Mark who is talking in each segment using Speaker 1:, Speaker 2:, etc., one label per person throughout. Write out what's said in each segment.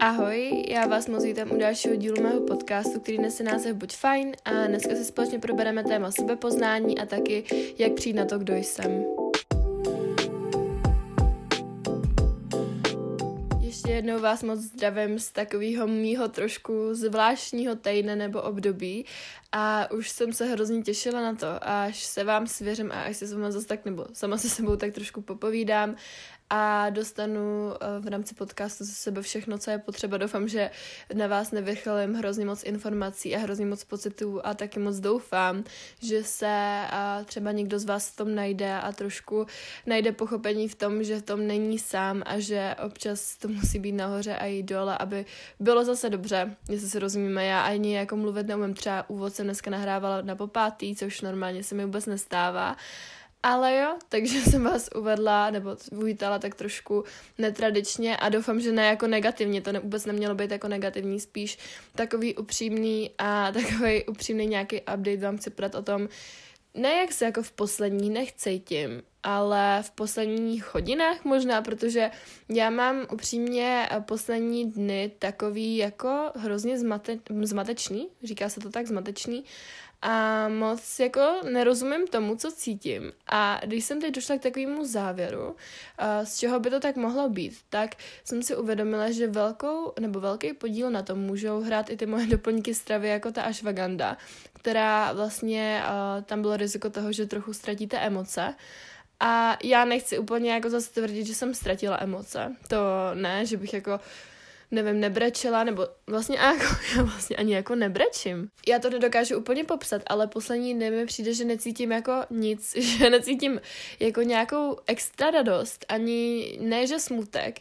Speaker 1: Ahoj, já vás moc vítám u dalšího dílu mého podcastu, který nese název Buď fajn a dneska si společně probereme téma sebepoznání a taky, jak přijít na to, kdo jsem. Ještě jednou vás moc zdravím z takového mýho trošku zvláštního týdne nebo období a už jsem se hrozně těšila na to, až se vám svěřím a až se sama zase tak, nebo sama se sebou tak trošku popovídám a dostanu eh, v rámci podcastu ze sebe všechno, co je potřeba. Doufám, že na vás nevychalím hrozně moc informací a hrozně moc pocitů a taky moc doufám, že se třeba někdo z vás v tom najde a trošku najde pochopení v tom, že v tom není sám a že občas to musí být nahoře a jít dole, aby bylo zase dobře, jestli se rozumíme. Já ani jako mluvit neumím, třeba úvod dneska nahrávala na popátý, což normálně se mi vůbec nestává. Ale jo, takže jsem vás uvedla, nebo uvítala tak trošku netradičně a doufám, že ne jako negativně, to ne, vůbec nemělo být jako negativní, spíš takový upřímný a takový upřímný nějaký update vám chci podat o tom, ne jak se jako v posledních dnech cítím, ale v posledních hodinách možná, protože já mám upřímně poslední dny takový jako hrozně zmate, zmatečný, říká se to tak zmatečný, a moc jako nerozumím tomu, co cítím. A když jsem teď došla k takovému závěru, z čeho by to tak mohlo být, tak jsem si uvědomila, že velkou nebo velký podíl na tom můžou hrát i ty moje doplňky stravy, jako ta ashwagandha, která vlastně tam bylo riziko toho, že trochu ztratíte emoce. A já nechci úplně jako zase tvrdit, že jsem ztratila emoce. To ne, že bych jako uh, nevím, nebrečela, nebo vlastně jako, já vlastně ani jako nebrečím. Já to nedokážu úplně popsat, ale poslední dny mi přijde, že necítím jako nic, že necítím jako nějakou extra radost, ani ne, že smutek,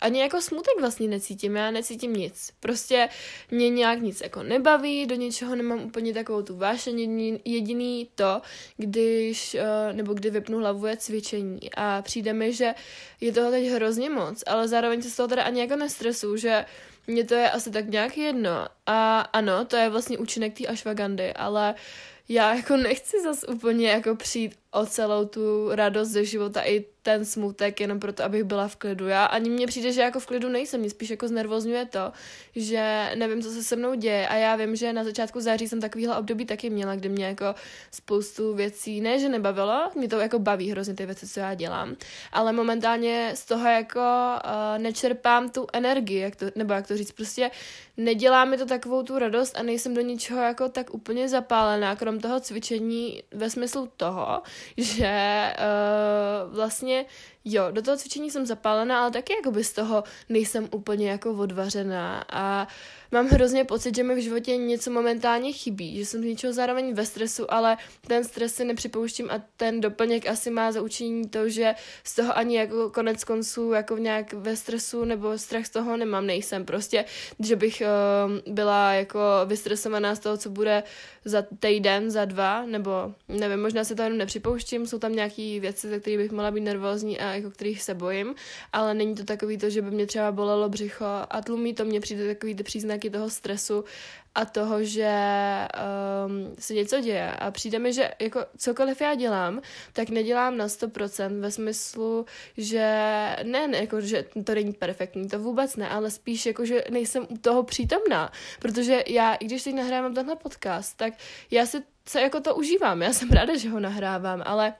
Speaker 1: ani jako smutek vlastně necítím, já necítím nic. Prostě mě nějak nic jako nebaví, do něčeho nemám úplně takovou tu vášeň, jediný, to, když, uh, nebo kdy vypnu hlavu je cvičení a přijde mi, že je toho teď hrozně moc, ale zároveň se z toho teda ani jako nestresu, že mně to je asi tak nějak jedno. A ano, to je vlastně účinek té ashwagandy, ale já jako nechci zas úplně jako přijít o celou tu radost ze života i ten smutek jenom proto, abych byla v klidu. Já ani mně přijde, že jako v klidu nejsem, mě spíš jako znervozňuje to, že nevím, co se se mnou děje a já vím, že na začátku září jsem takovýhle období taky měla, kdy mě jako spoustu věcí, ne, že nebavilo, mě to jako baví hrozně ty věci, co já dělám, ale momentálně z toho jako uh, nečerpám tu energii, jak to, nebo jak to říct, prostě nedělá mi to takovou tu radost a nejsem do ničeho jako tak úplně zapálená, krom toho cvičení ve smyslu toho, že uh, vlastně jo, do toho cvičení jsem zapálená, ale taky jako by z toho nejsem úplně jako odvařená a mám hrozně pocit, že mi v životě něco momentálně chybí, že jsem z něčeho zároveň ve stresu, ale ten stres si nepřipouštím a ten doplněk asi má za učení to, že z toho ani jako konec konců jako nějak ve stresu nebo strach z toho nemám, nejsem. Prostě, že bych uh, byla jako vystresovaná z toho, co bude za týden, za dva, nebo nevím, možná se to jenom nepřipouštím, jsou tam nějaké věci, za které bych mohla být nervózní a jako kterých se bojím, ale není to takový to, že by mě třeba bolelo břicho a tlumí to mě přijde takový ty příznaky toho stresu a toho, že um, se něco děje. A přijde mi, že jako cokoliv já dělám, tak nedělám na 100% ve smyslu, že ne, ne jako, že to není perfektní, to vůbec ne, ale spíš jako, že nejsem u toho přítomná. Protože já, i když teď nahrávám tenhle podcast, tak já si se jako to užívám. Já jsem ráda, že ho nahrávám, ale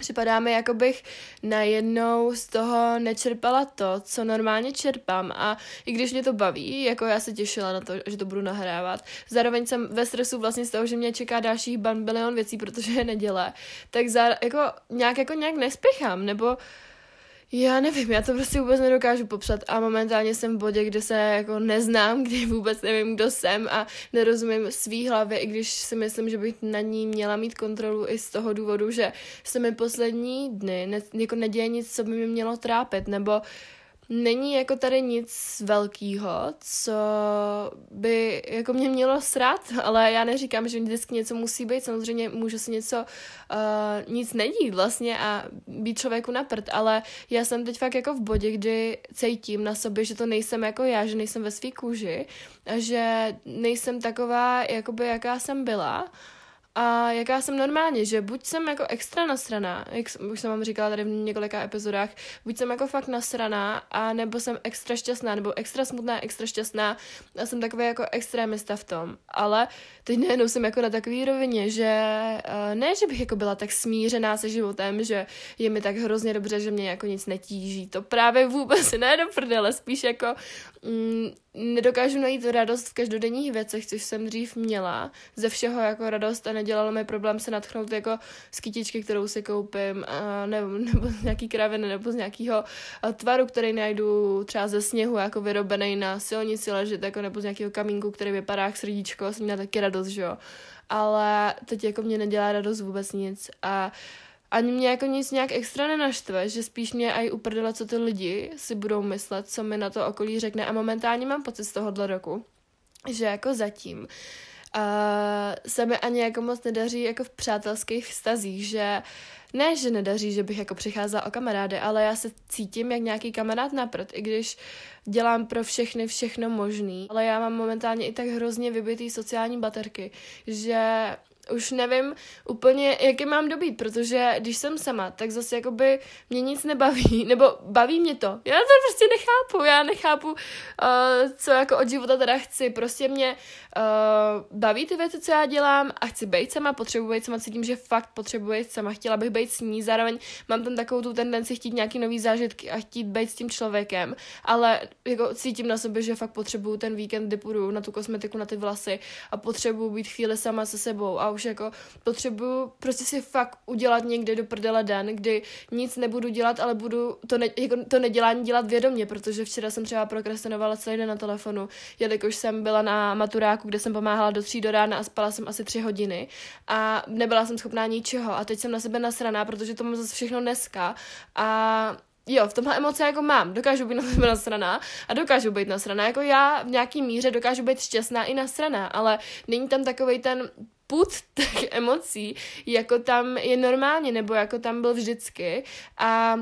Speaker 1: Připadá mi, jako bych najednou z toho nečerpala to, co normálně čerpám. A i když mě to baví, jako já se těšila na to, že to budu nahrávat, zároveň jsem ve stresu vlastně z toho, že mě čeká dalších bilion věcí, protože je neděle, tak za, jako nějak jako nějak nespěchám, nebo já nevím, já to prostě vůbec nedokážu popsat a momentálně jsem v bodě, kde se jako neznám, kdy vůbec nevím, kdo jsem a nerozumím svý hlavě, i když si myslím, že bych na ní měla mít kontrolu i z toho důvodu, že se mi poslední dny ne, jako neděje nic, co by mi mělo trápit, nebo uh, není jako tady nic velkého, co by jako mě mělo srát, ale já neříkám, že vždycky něco musí být, samozřejmě může se něco uh, nic nedít vlastně a být člověku na prd, ale já jsem teď fakt jako v bodě, kdy cítím na sobě, že to nejsem jako já, že nejsem ve své kůži že nejsem taková, jakoby jaká jsem byla a jaká jsem normálně, že buď jsem jako extra nasraná, jak už jsem vám říkala tady v několika epizodách, buď jsem jako fakt nasraná, a nebo jsem extra šťastná, nebo extra smutná, extra šťastná a jsem takový jako extrémista v tom. Ale teď nejenom jsem jako na takový rovině, že uh, ne, že bych jako byla tak smířená se životem, že je mi tak hrozně dobře, že mě jako nic netíží. To právě vůbec ne do prdele, spíš jako mm, nedokážu najít radost v každodenních věcech, což jsem dřív měla. Ze všeho jako radost a nedělalo mi problém se natchnout jako z kytičky, kterou si koupím, a nebo, nebo z nějaký kraviny, nebo z nějakého tvaru, který najdu třeba ze sněhu, jako vyrobený na silnici ležet, jako nebo z nějakého kamínku, který vypadá jak srdíčko, jsem měla taky radost, že jo. Ale teď jako mě nedělá radost vůbec nic a ani mě jako nic nějak extra nenaštve, že spíš mě aj uprdela, co ty lidi si budou myslet, co mi na to okolí řekne a momentálně mám pocit z tohohle roku, že jako zatím uh, se mi ani jako moc nedaří jako v přátelských vztazích, že ne, že nedaří, že bych jako přicházela o kamarády, ale já se cítím jak nějaký kamarád na prd, i když dělám pro všechny všechno možný. Ale já mám momentálně i tak hrozně vybitý sociální baterky, že už nevím úplně, jaký mám dobít, protože když jsem sama, tak zase jakoby mě nic nebaví, nebo baví mě to. Já to prostě nechápu, já nechápu, uh, co jako od života teda chci. Prostě mě uh, baví ty věci, co já dělám a chci být sama, potřebuji být sama, cítím, že fakt potřebuji být sama, chtěla bych být s ní, zároveň mám tam takovou tu tendenci chtít nějaký nový zážitky a chtít být s tím člověkem, ale jako cítím na sobě, že fakt potřebuju ten víkend, kdy půjdu na tu kosmetiku, na ty vlasy a potřebuju být chvíli sama se sebou a už jako potřebuju prostě si fakt udělat někde do prdele den, kdy nic nebudu dělat, ale budu to, ne, jako to nedělání dělat vědomě, protože včera jsem třeba prokrastinovala celý den na telefonu, jelikož jsem byla na maturáku, kde jsem pomáhala do tří do rána a spala jsem asi tři hodiny a nebyla jsem schopná ničeho a teď jsem na sebe nasraná, protože to mám zase všechno dneska a jo, v tomhle emoce jako mám, dokážu být na sebe nasraná a dokážu být nasraná, jako já v nějaký míře dokážu být šťastná i nasraná, ale není tam takový ten put těch emocí, jako tam je normálně, nebo jako tam byl vždycky. A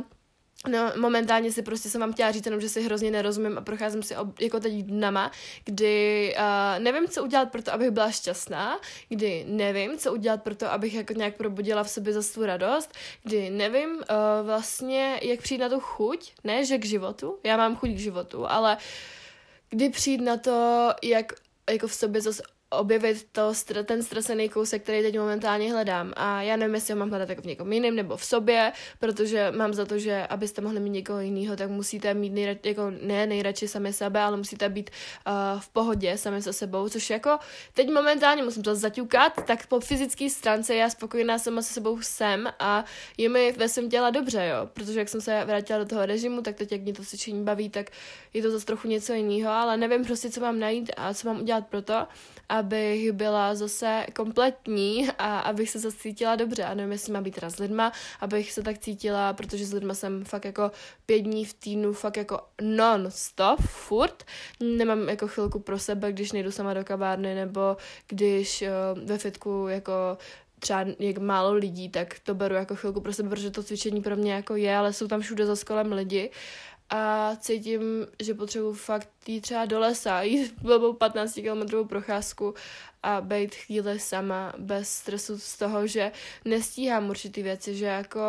Speaker 1: No, momentálně si prostě jsem vám chtěla říct jenom, že si hrozně nerozumím a procházím si ob, jako teď dnama, kdy uh, nevím, co udělat pro to, abych byla šťastná, kdy nevím, co udělat pro to, abych jako nějak probudila v sobě za svou radost, kdy nevím uh, vlastně, jak přijít na tu chuť, ne, že k životu, já mám chuť k životu, ale kdy přijít na to, jak jako v sobě zase objevit to, ten stresený kousek, který teď momentálně hledám. A já nevím, jestli ho mám hledat jako v někom jiném nebo v sobě, protože mám za to, že abyste mohli mít někoho jiného, tak musíte mít nejradši, jako ne nejradši sami sebe, ale musíte být uh, v pohodě sami se sebou, což jako teď momentálně musím to zaťukat, tak po fyzické stránce já spokojená sama se sebou jsem a je mi ve svém těle dobře, jo, protože jak jsem se vrátila do toho režimu, tak teď jak mě to cvičení baví, tak je to zase trochu něco jiného, ale nevím prostě, co mám najít a co mám udělat pro to, abych byla zase kompletní a abych se zase cítila dobře. A nevím, jestli má být teda s lidma, abych se tak cítila, protože s lidma jsem fakt jako pět dní v týdnu, fakt jako non-stop, furt. Nemám jako chvilku pro sebe, když nejdu sama do kabárny, nebo když uh, ve fitku jako třeba jak málo lidí, tak to beru jako chvilku pro sebe, protože to cvičení pro mě jako je, ale jsou tam všude za skolem lidi a cítím, že potřebuji fakt jít třeba do lesa, jít blbou 15 kilometrovou procházku a být chvíli sama bez stresu z toho, že nestíhám určitý věci, že jako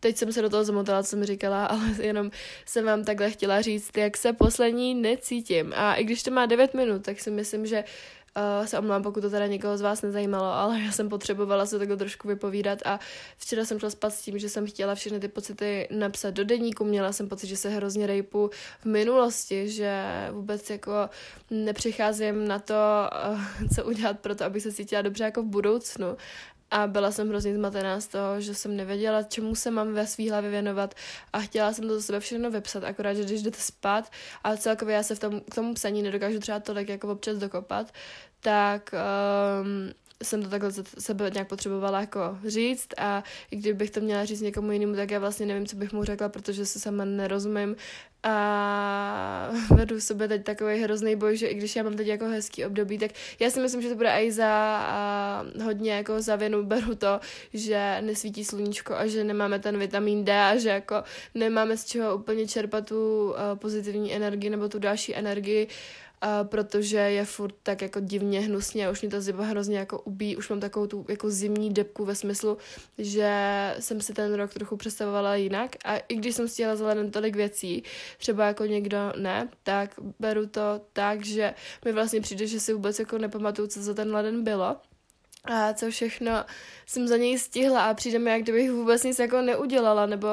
Speaker 1: teď jsem se do toho zamotala, co jsem říkala, ale jenom jsem vám takhle chtěla říct, jak se poslední necítím. A i když to má 9 minut, tak si myslím, že Uh, se omlouvám, pokud to teda někoho z vás nezajímalo, ale já jsem potřebovala se takhle trošku vypovídat a včera jsem šla spát s tím, že jsem chtěla všechny ty pocity napsat do deníku, měla jsem pocit, že se hrozně rejpu v minulosti, že vůbec jako nepřicházím na to, uh, co udělat pro to, abych se cítila dobře jako v budoucnu a byla jsem hrozně zmatená z toho, že jsem nevěděla, čemu se mám ve své hlavě věnovat. A chtěla jsem to do sebe všechno vypsat, akorát, že když jdete spát a celkově já se v tom, k tomu psaní nedokážu třeba tolik jako občas dokopat, tak um, jsem to takhle sebe nějak potřebovala jako říct a i kdybych to měla říct někomu jinému, tak já vlastně nevím, co bych mu řekla, protože se sama nerozumím. A vedu v sobě teď takový hrozný boj, že i když já mám teď jako hezký období, tak já si myslím, že to bude i za uh, hodně jako za vinu beru to, že nesvítí sluníčko a že nemáme ten vitamin D a že jako nemáme z čeho úplně čerpat tu pozitivní energii nebo tu další energii, uh, protože je furt tak jako divně hnusně a už mě ta zima hrozně jako ubí, už mám takovou tu jako zimní depku ve smyslu, že jsem si ten rok trochu představovala jinak. A i když jsem stihla za tolik věcí, třeba jako někdo ne, tak beru to tak, že mi vlastně přijde, že si vůbec jako nepamatuju, co za ten leden bylo. A co všechno jsem za něj stihla. A přijde mi, jak kdybych vůbec nic jako neudělala, nebo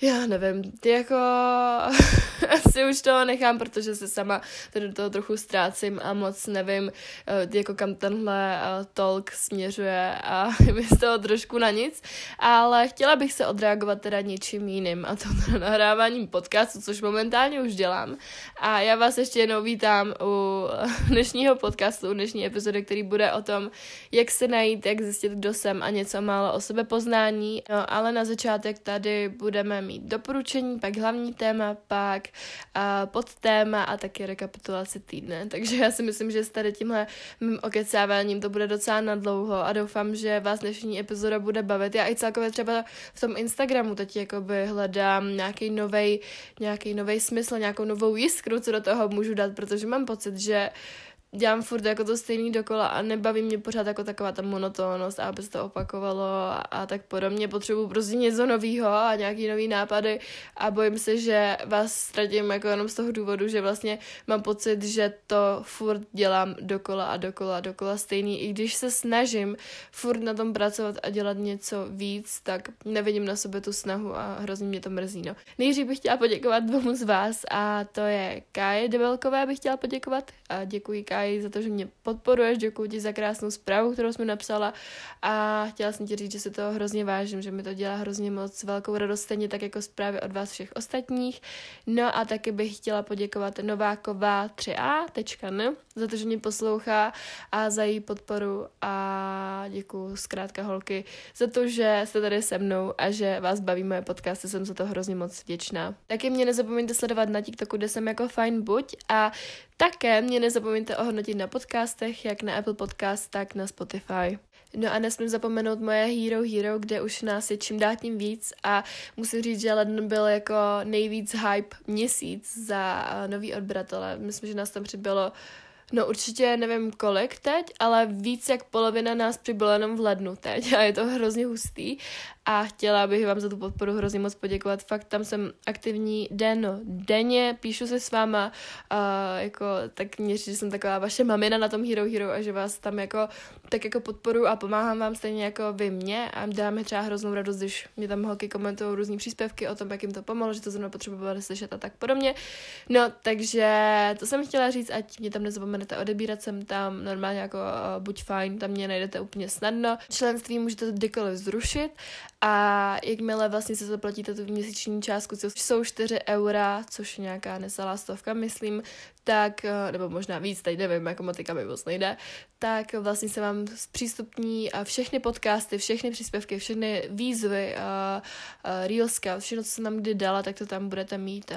Speaker 1: já nevím, ty jako asi už toho nechám, protože se sama tady do toho trochu ztrácím a moc nevím, eh, jako kam tenhle eh, talk směřuje a mi z toho trošku na nic, ale chtěla bych se odreagovat teda něčím jiným a to teda nahráváním podcastu, což momentálně už dělám. A já vás ještě jednou vítám u dnešního podcastu, u dnešní epizody, který bude o tom, jak se najít, jak zjistit, kdo jsem a něco málo o sebe poznání, no, ale na začátek tady budeme mít doporučení, pak hlavní téma, pak uh, podtéma a taky rekapitulaci týdne. Takže já si myslím, že s tady tímhle mým okecáváním to bude docela na dlouho a doufám, že vás dnešní epizoda bude bavit. Já i celkově třeba v tom Instagramu teď jakoby hledám nějaký novej, nějaký novej smysl, nějakou novou jiskru, co do toho můžu dát, protože mám pocit, že dělám furt jako to stejný dokola a nebaví mě pořád jako taková ta monotónnost, aby se to opakovalo a, a tak podobně. Potřebuji prostě něco nového a nějaký nový nápady a bojím se, že vás ztratím jako jenom z toho důvodu, že vlastně mám pocit, že to furt dělám dokola a dokola a dokola stejný. I když se snažím furt na tom pracovat a dělat něco víc, tak nevidím na sobě tu snahu a hrozně mě to mrzí. No. Nejdřív bych chtěla poděkovat dvou z vás a to je Káje Debelkové bych chtěla poděkovat a děkuji Káje Kai za to, že mě podporuješ, děkuji ti za krásnou zprávu, kterou jsme napsala a chtěla jsem ti říct, že se to hrozně vážím, že mi to dělá hrozně moc velkou radost, stejně tak jako zprávy od vás všech ostatních. No a taky bych chtěla poděkovat Nováková 3a.n za to, že mě poslouchá a za její podporu a děkuji zkrátka holky za to, že jste tady se mnou a že vás baví moje podcasty, jsem za to hrozně moc vděčná. Taky mě nezapomeňte sledovat na TikToku, kde jsem jako fajn buď a také mě nezapomeňte ohodnotit na podcastech, jak na Apple Podcast, tak na Spotify. No a nesmím zapomenout moje Hero Hero, kde už nás je čím dál tím víc a musím říct, že leden byl jako nejvíc hype měsíc za nový odbratele. Myslím, že nás tam přibylo No určitě nevím kolik teď, ale víc jak polovina nás přibylo jenom v lednu teď a je to hrozně hustý a chtěla bych vám za tu podporu hrozně moc poděkovat. Fakt tam jsem aktivní den, denně, píšu se s váma, a jako, tak mě že jsem taková vaše mamina na tom Hero Hero a že vás tam jako, tak jako podporu a pomáhám vám stejně jako vy mě a dá mi třeba hroznou radost, když mě tam holky komentují různý příspěvky o tom, jak jim to pomohlo, že to zrovna potřebovali slyšet a tak podobně. No, takže to jsem chtěla říct, ať mě tam nezapomenete odebírat, jsem tam normálně jako uh, buď fajn, tam mě najdete úplně snadno. Členství můžete kdykoliv zrušit a jakmile vlastně se zaplatíte tu měsíční částku, což jsou 4 eura, což je nějaká nesalá stovka, myslím, tak, eh, nebo možná víc, teď nevím, jako matika mi moc nejde, tak vlastně se vám zpřístupní všechny podcasty, všechny příspěvky, všechny výzvy, uh, Reelska, všechno, co jsem tam kdy dala, tak to tam budete mít,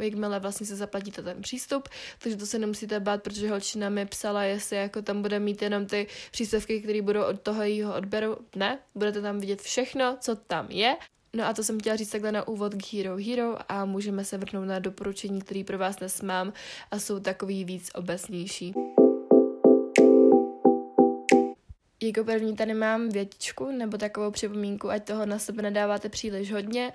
Speaker 1: jakmile vlastně se zaplatíte ten přístup, takže to se nemusíte bát, protože holčina mi psala, jestli jako tam bude mít jenom ty příspěvky, které budou od toho jejího odberu. Ne, budete tam vidět všechno, co tam je No a to jsem chtěla říct takhle na úvod k Hero Hero a můžeme se vrhnout na doporučení, které pro vás dnes mám a jsou takový víc obecnější. Jako první tady mám větičku nebo takovou připomínku, ať toho na sebe nedáváte příliš hodně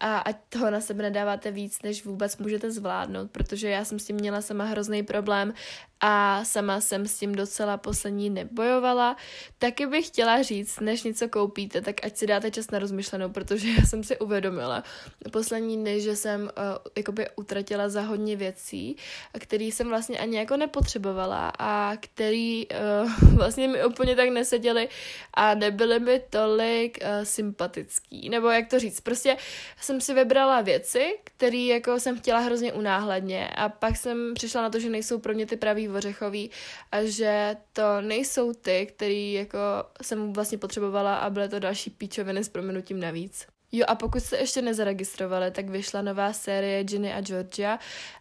Speaker 1: a ať toho na sebe nedáváte víc, než vůbec můžete zvládnout, protože já jsem s tím měla sama hrozný problém a sama jsem s tím docela poslední nebojovala. Taky bych chtěla říct, než něco koupíte, tak ať si dáte čas na rozmyšlenou, protože já jsem si uvědomila poslední dny, že jsem uh, jakoby utratila za hodně věcí, které jsem vlastně ani jako nepotřebovala a který uh, vlastně mi úplně tak neseděly a nebyly mi tolik uh, sympatický, nebo jak to říct, prostě jsem si vybrala věci, které jako jsem chtěla hrozně unáhledně a pak jsem přišla na to, že nejsou pro mě ty pravý ořechový a že to nejsou ty, který jako jsem vlastně potřebovala a byly to další píčoviny s proměnutím navíc. Jo a pokud jste ještě nezaregistrovali, tak vyšla nová série Ginny a Georgia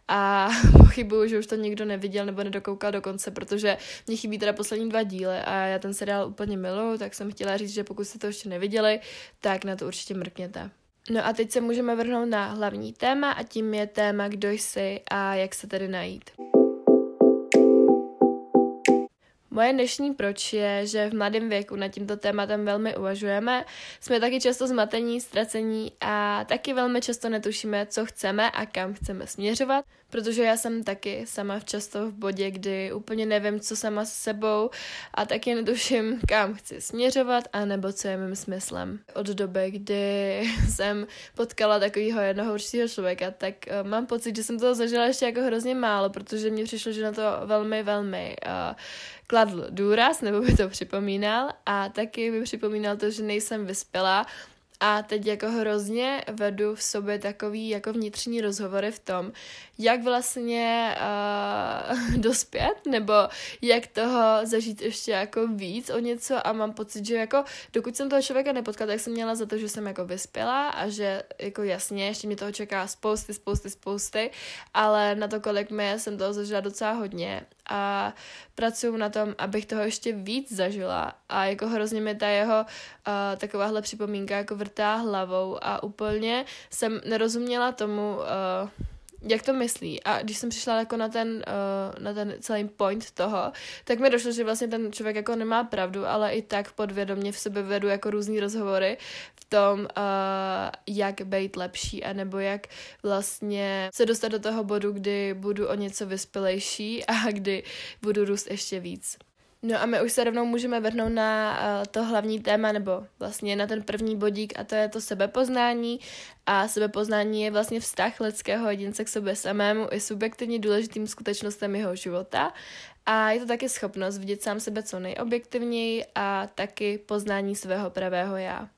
Speaker 1: a pochybuju, že už to nikdo neviděl nebo nedokoukal do konce, protože mě chybí teda poslední dva díly a já ten seriál úplně miluju, tak jsem chtěla říct, že pokud jste to ještě neviděli, tak na to určitě mrkněte. No a teď se můžeme vrhnout na hlavní téma a tím je téma kdo jsi a jak se tedy najít. Moje dnešní proč je, že v mladém věku nad tímto tématem velmi uvažujeme, jsme taky často zmatení, ztracení a taky velmi často netušíme, co chceme a kam chceme směřovat, protože já jsem taky sama v často v bodě, kdy úplně nevím, co sama s sebou a taky netuším, kam chci směřovat a nebo co je mým smyslem. Od doby, kdy jsem potkala takového jednoho určitého člověka, tak uh, mám pocit, že jsem toho zažila ještě jako hrozně málo, protože mně přišlo, že na to velmi, velmi uh, kladl důraz, nebo by to připomínal a taky by připomínal to, že nejsem vyspělá a teď jako hrozně vedu v sobě takový jako vnitřní rozhovory v tom, jak vlastně uh, dospět, nebo jak toho zažít ještě jako víc o něco a mám pocit, že jako dokud jsem toho člověka nepotkala, tak jsem měla za to, že jsem jako vyspěla a že jako jasně, ještě mi toho čeká spousty, spousty, spousty, ale na to, kolik mi jsem toho zažila docela hodně a pracuju na tom, abych toho ještě víc zažila a jako hrozně mi ta jeho uh, takováhle připomínka jako vrtá hlavou a úplně jsem nerozuměla tomu, uh, jak to myslí. A když jsem přišla jako na ten, uh, na ten celý point toho, tak mi došlo, že vlastně ten člověk jako nemá pravdu, ale i tak podvědomě v sebe vedu jako různý rozhovory tom, uh, jak být lepší, anebo jak vlastně se dostat do toho bodu, kdy budu o něco vyspělejší a kdy budu růst ještě víc. No a my už se rovnou můžeme vrhnout na uh, to hlavní téma, nebo vlastně na ten první bodík a to je to sebepoznání. A sebepoznání je vlastně vztah lidského jedince k sobě samému i subjektivně důležitým skutečnostem jeho života. A je to taky schopnost vidět sám sebe co nejobjektivněji a taky poznání svého pravého já.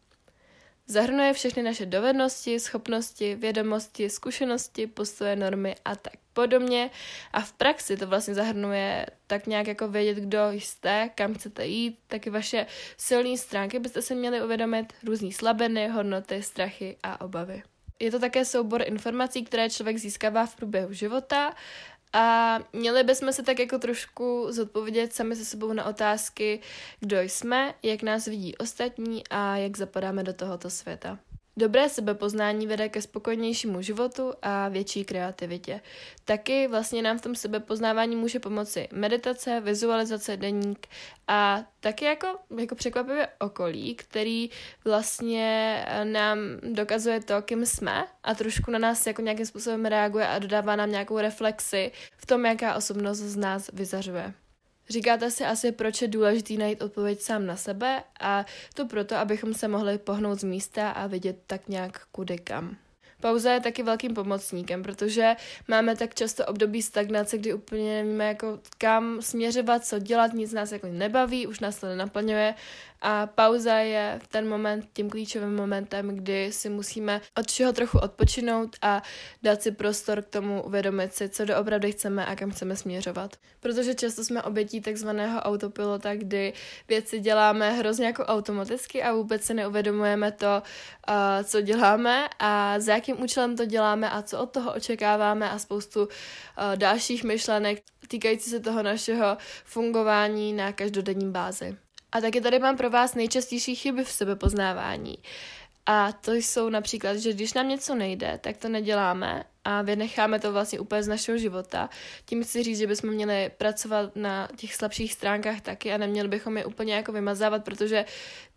Speaker 1: Zahrnuje všechny naše dovednosti, schopnosti, vědomosti, zkušenosti, postoje, normy a tak podobně. A v praxi to vlastně zahrnuje tak nějak jako vědět, kdo jste, kam chcete jít, taky vaše silné stránky byste si měli uvědomit, různé slabiny, hodnoty, strachy a obavy. Je to také soubor informací, které člověk získává v průběhu života a měli bychom se tak jako trošku zodpovědět sami se sebou na otázky, kdo jsme, jak nás vidí ostatní a jak zapadáme do tohoto světa. Dobré sebepoznání vede ke spokojnějšímu životu a větší kreativitě. Taky vlastně nám v tom sebepoznávání může pomoci meditace, vizualizace, deník a taky jako, jako překvapivě okolí, který vlastně eh, nám dokazuje to, kým jsme a trošku na nás jako nějakým způsobem reaguje a dodává nám nějakou reflexi v tom, jaká osobnost z nás vyzařuje. Říkáte si asi, proč je důležitý najít odpověď sám na sebe a to proto, abychom se mohli pohnout z místa a vidět tak nějak kudy kam. Pauza je taky velkým pomocníkem, protože máme tak často období stagnace, kdy úplně nevíme, jako kam směřovat, co dělat, nic nás jako nebaví, už nás to nenaplňuje a pauza je v ten moment tím klíčovým momentem, kdy si musíme od všeho trochu odpočinout a dát si prostor k tomu uvědomit si, co doopravdy chceme a kam chceme směřovat. Protože často jsme obětí takzvaného autopilota, kdy věci děláme hrozně jako automaticky a vůbec si neuvědomujeme to, co děláme a za jakým účelem to děláme a co od toho očekáváme a spoustu dalších myšlenek týkající se toho našeho fungování na každodenní bázi. A taky tady mám pro vás nejčastější chyby v sebepoznávání. A to jsou například, že když nám něco nejde, tak to neděláme a vynecháme to vlastně úplně z našeho života. Tím chci říct, že bychom měli pracovat na těch slabších stránkách taky a neměli bychom je úplně jako vymazávat, protože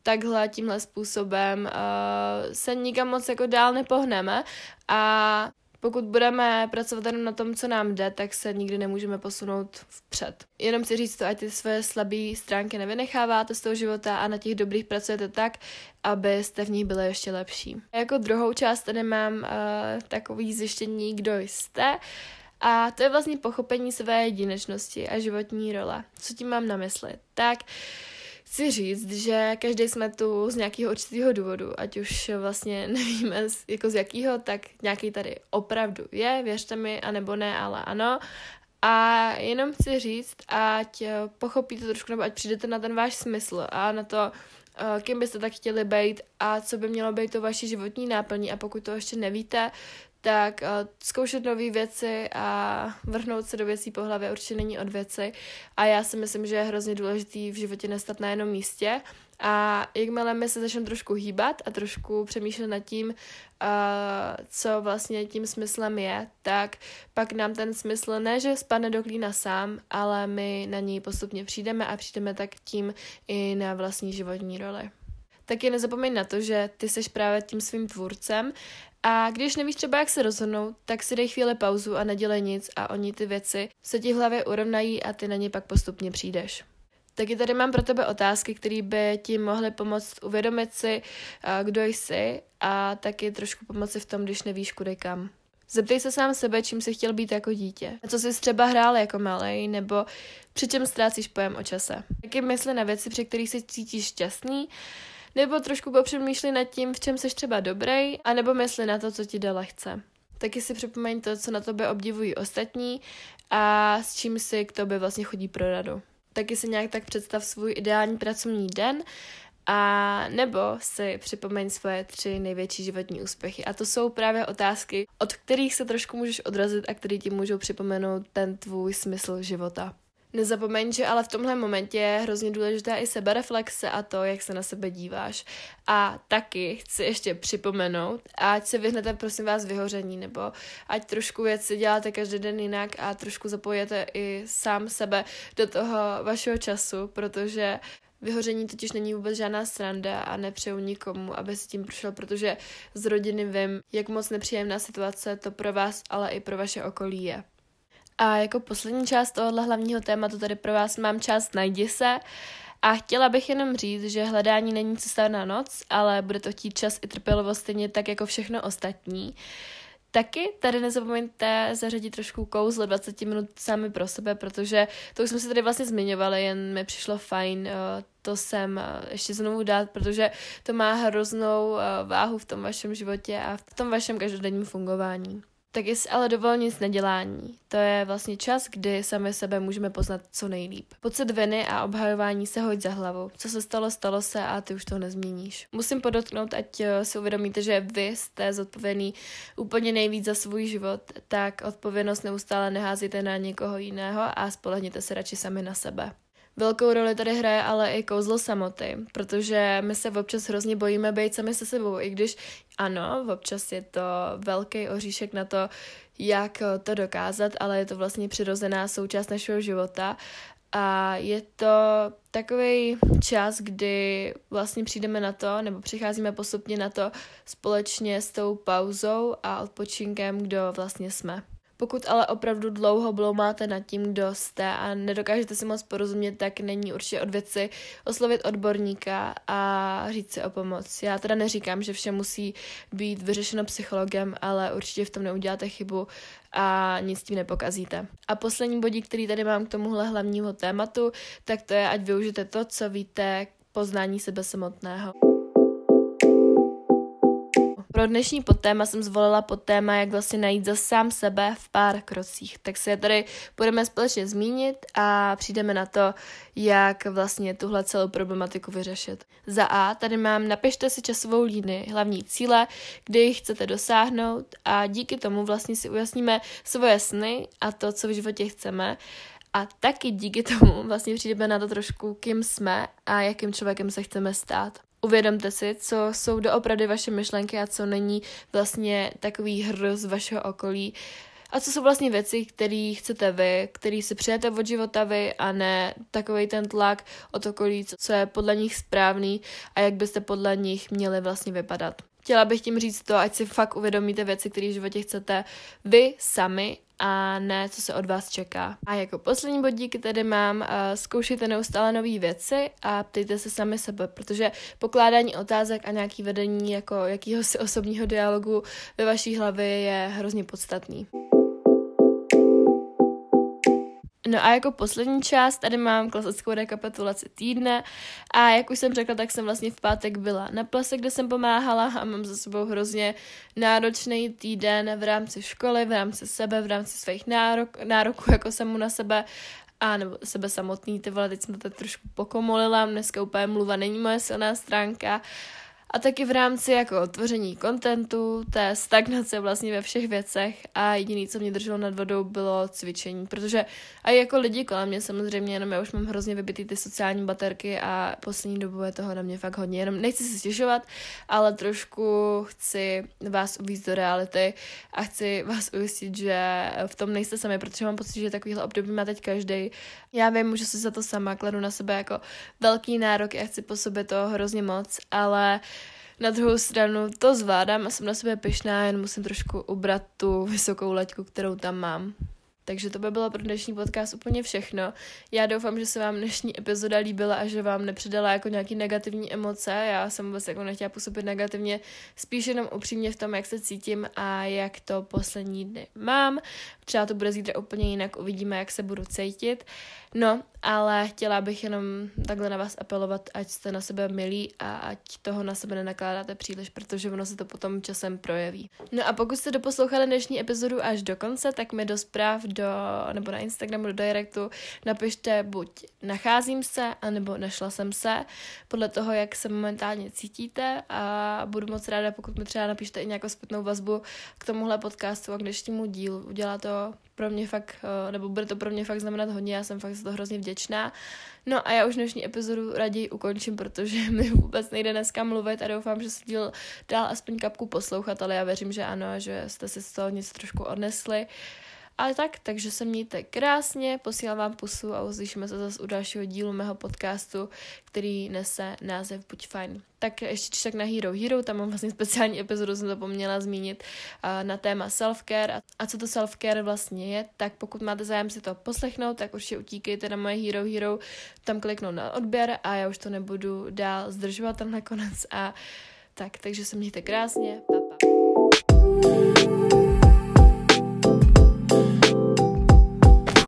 Speaker 1: takhle, tímhle způsobem uh, se nikam moc jako dál nepohneme a pokud budeme pracovat jenom na tom, co nám jde, tak se nikdy nemůžeme posunout vpřed. Jenom si říct to, ať ty své slabé stránky nevynecháváte z toho života a na těch dobrých pracujete tak, abyste v nich byli ještě lepší. A jako druhou část tady mám uh, takový zjištění, kdo jste. A to je vlastně pochopení své jedinečnosti a životní role. Co tím mám na mysli? Tak, uh, chci říct, že každý jsme tu z nějakého určitého důvodu, ať už vlastně nevíme z, jako z jakého, tak nějaký tady opravdu je, věřte mi, anebo ne, ale ano. A jenom chci říct, ať pochopíte trošku, nebo ať přijdete na ten váš smysl a na to, uh, kým byste tak chtěli být a co by mělo být to vaší životní náplní a pokud to ještě nevíte, tak uh, zkoušet nové věci a vrhnout se do věcí po hlavě určitě není od věci a já si myslím, že je hrozně důležitý v životě nestat na jednom místě a jakmile my se začneme trošku hýbat a trošku přemýšlet nad tím, uh, co vlastně tím smyslem je, tak pak nám ten smysl ne, že spadne do klína sám, ale my na něj postupně přijdeme a přijdeme tak tím i na vlastní životní roli. Taky nezapomeň na to, že ty seš právě tím svým tvůrcem a když nevíš třeba, jak se rozhodnout, tak si dej chvíli pauzu a nedělej nic a oni ty věci se ti hlavě urovnají a ty na ně pak postupně přijdeš. Taky tady mám pro tebe otázky, které by ti mohly pomoct uvědomit si, kdo jsi a taky trošku pomoci v tom, když nevíš kudy kam. Zeptej se sám sebe, čím jsi chtěl být jako dítě. A co jsi třeba hrál jako malej, nebo při čem ztrácíš pojem o čase. Taky mysli na věci, při kterých se cítíš šťastný, nebo trošku popřemýšlej nad tím, v čem jsi třeba dobrý, anebo mysli na to, co ti jde lehce. Taky si připomeň to, co na tobě obdivují ostatní a s čím si k tobě vlastně chodí pro radu taky si nějak tak představ svůj ideální pracovní den a nebo si připomeň svoje tři největší životní úspěchy. A to jsou právě otázky, od kterých se trošku můžeš odrazit a které ti můžou připomenout ten tvůj smysl života. Nezapomeň, že ale v tomhle momentě je hrozně důležitá i sebereflexe a to, jak se na sebe díváš. A taky chci ještě připomenout, ať se vyhnete prosím vás vyhoření, nebo ať trošku věci děláte každý den jinak a trošku zapojete i sám sebe do toho vašeho času, protože Vyhoření totiž není vůbec žádná sranda a nepřeju nikomu, aby si tím prošel, protože z rodiny vím, jak moc nepříjemná situace to pro vás, ale i pro vaše okolí je. A jako poslední část tohohle hlavního tématu tady pro vás mám část Najdi se. A chtěla bych jenom říct, že hledání není cesta na noc, ale bude to chtít čas i trpělivost stejně tak jako všechno ostatní. Taky tady nezapomeňte zařadit trošku kouzlo 20 minut sami pro sebe, protože to už jsme si tady vlastně zmiňovali, jen mi přišlo fajn eh, to sem eh, ještě znovu dát, protože to má hroznou eh, váhu v tom vašem životě a v tom vašem každodenním fungování. Tak jestli ale dovol nic nedělání. To je vlastně čas, kdy sami sebe můžeme poznat co nejlíp. Pocit viny a obhajování se hoď za hlavu. Co se stalo, stalo se a ty už to nezměníš. Musím podotknout, ať eh, si uvědomíte, že vy jste zodpovědný úplně nejvíc za svůj život, tak odpovědnost neustále neházíte na někoho jiného a spolehněte se radši sami na sebe. Velkou roli tady hraje ale i kouzlo samoty, protože my se občas hrozně bojíme být sami se sebou, i když ano, občas je to velký oříšek na to, jak to dokázat, ale je to vlastně přirozená součást našeho života a je to takový čas, kdy vlastně přijdeme na to, nebo přicházíme postupně na to společně s tou pauzou a odpočinkem, kdo vlastně jsme. Pokud ale opravdu dlouho bloumáte nad tím, kdo jste a nedokážete si moc porozumět, tak není určitě od věci oslovit odborníka a říct si o pomoc. Já teda neříkám, že vše musí být vyřešeno psychologem, ale určitě v tom neuděláte chybu a nic tím nepokazíte. A poslední bodí, který tady mám k tomuhle hlavního tématu, tak to je, ať využijete to, co víte k poznání sebe samotného. Pro dnešní podtéma jsem zvolila podtéma, jak vlastně najít za sám sebe v pár krocích. Tak se tady budeme společně zmínit a přijdeme na to, jak vlastně tuhle celou problematiku vyřešit. Za A tady mám napište si časovou línii, hlavní cíle, kde ji chcete dosáhnout a díky tomu vlastně si ujasníme svoje sny a to, co v životě chceme. A taky díky tomu vlastně přijdeme na to trošku, kým jsme a jakým člověkem se chceme stát. Uvědomte si, co jsou doopravdy vaše myšlenky a co není vlastně takový hrz vašeho okolí. A co jsou vlastně věci, které chcete vy, který si přijete od života vy a ne takový ten tlak od okolí, co je podle nich správný a jak byste podle nich měli vlastně vypadat. Chtěla bych tím říct to, ať si fakt uvědomíte věci, které v životě chcete vy sami a ne, co se od vás čeká. A jako poslední bodík tady mám, uh, zkoušejte neustále nové věci a ptejte se sami sebe, protože pokládání otázek a nějaký vedení jako jakýhosi osobního dialogu ve vaší hlavě je hrozně podstatný. No a jako poslední část tady mám klasickou rekapitulaci týdne. A jak už jsem řekla, tak jsem vlastně v pátek byla na plese, kde jsem pomáhala a mám za sebou hrozně náročný týden v rámci školy, v rámci sebe, v rámci svých nárok, nároků jako samu na sebe. A nebo sebe samotný, ty vole, teď jsem to tak trošku pokomolila, dneska úplně mluva není moje silná stránka, a taky v rámci jako tvoření kontentu, té stagnace vlastně ve všech věcech a jediný, co mě drželo nad vodou, bylo cvičení, protože a jako lidi kolem mě samozřejmě, jenom já už mám hrozně vybitý ty sociální baterky a poslední dobu je toho na mě fakt hodně, jenom nechci se stěžovat, ale trošku chci vás uvíct do reality a chci vás ujistit, že v tom nejste sami, protože mám pocit, že takovýhle období má teď každý. Já vím, můžu si za to sama, kladu na sebe jako velký nárok, já chci po sobě to hrozně moc, ale na druhou stranu to zvládám a jsem na sebe pyšná, jen musím trošku ubrat tu vysokou laťku, kterou tam mám. Takže to by bylo pro dnešní podcast úplně všechno. Já doufám, že se vám dnešní epizoda líbila a že vám nepřidala jako nějaký negativní emoce. Já jsem vůbec jako nechtěla působit negativně, spíš jenom upřímně v tom, jak se cítím a jak to poslední dny mám. Třeba to bude zítra úplně jinak, uvidíme, jak se budu cítit. No, ale chtěla bych jenom takhle na vás apelovat, ať jste na sebe milí a ať toho na sebe nenakládáte příliš, protože ono se to potom časem projeví. No a pokud jste doposlouchali dnešní epizodu až do konce, tak mi do zpráv do, nebo na Instagramu do directu napište buď nacházím se, anebo našla jsem se, podle toho, jak se momentálně cítíte a budu moc ráda, pokud mi třeba napíšte i nějakou zpětnou vazbu k tomuhle podcastu a k dnešnímu dílu. Udělá to pro mě fakt, eh, nebo bude to pro mě fakt znamenat hodně, já jsem fakt za to hrozně vděčná. No a já už dnešní epizodu raději ukončím, protože mi vůbec nejde dneska mluvit a doufám, že se díl dál aspoň kapku poslouchat, ale já věřím, že ano, že jste si z toho něco trošku odnesli. Ale tak, takže se mějte krásně, posílám vám pusu a uslyšíme se zase u dalšího dílu mého podcastu, který nese název Buď fajn. Tak ještě tak na Hero Hero, tam mám vlastně speciální epizodu, jsem zapomněla zmínit na téma self-care a co to self-care vlastně je, tak pokud máte zájem si to poslechnout, tak určitě utíkejte na moje Hero Hero, tam kliknout na odběr a já už to nebudu dál zdržovat tam nakonec a tak, takže se mějte krásně, pa, pa.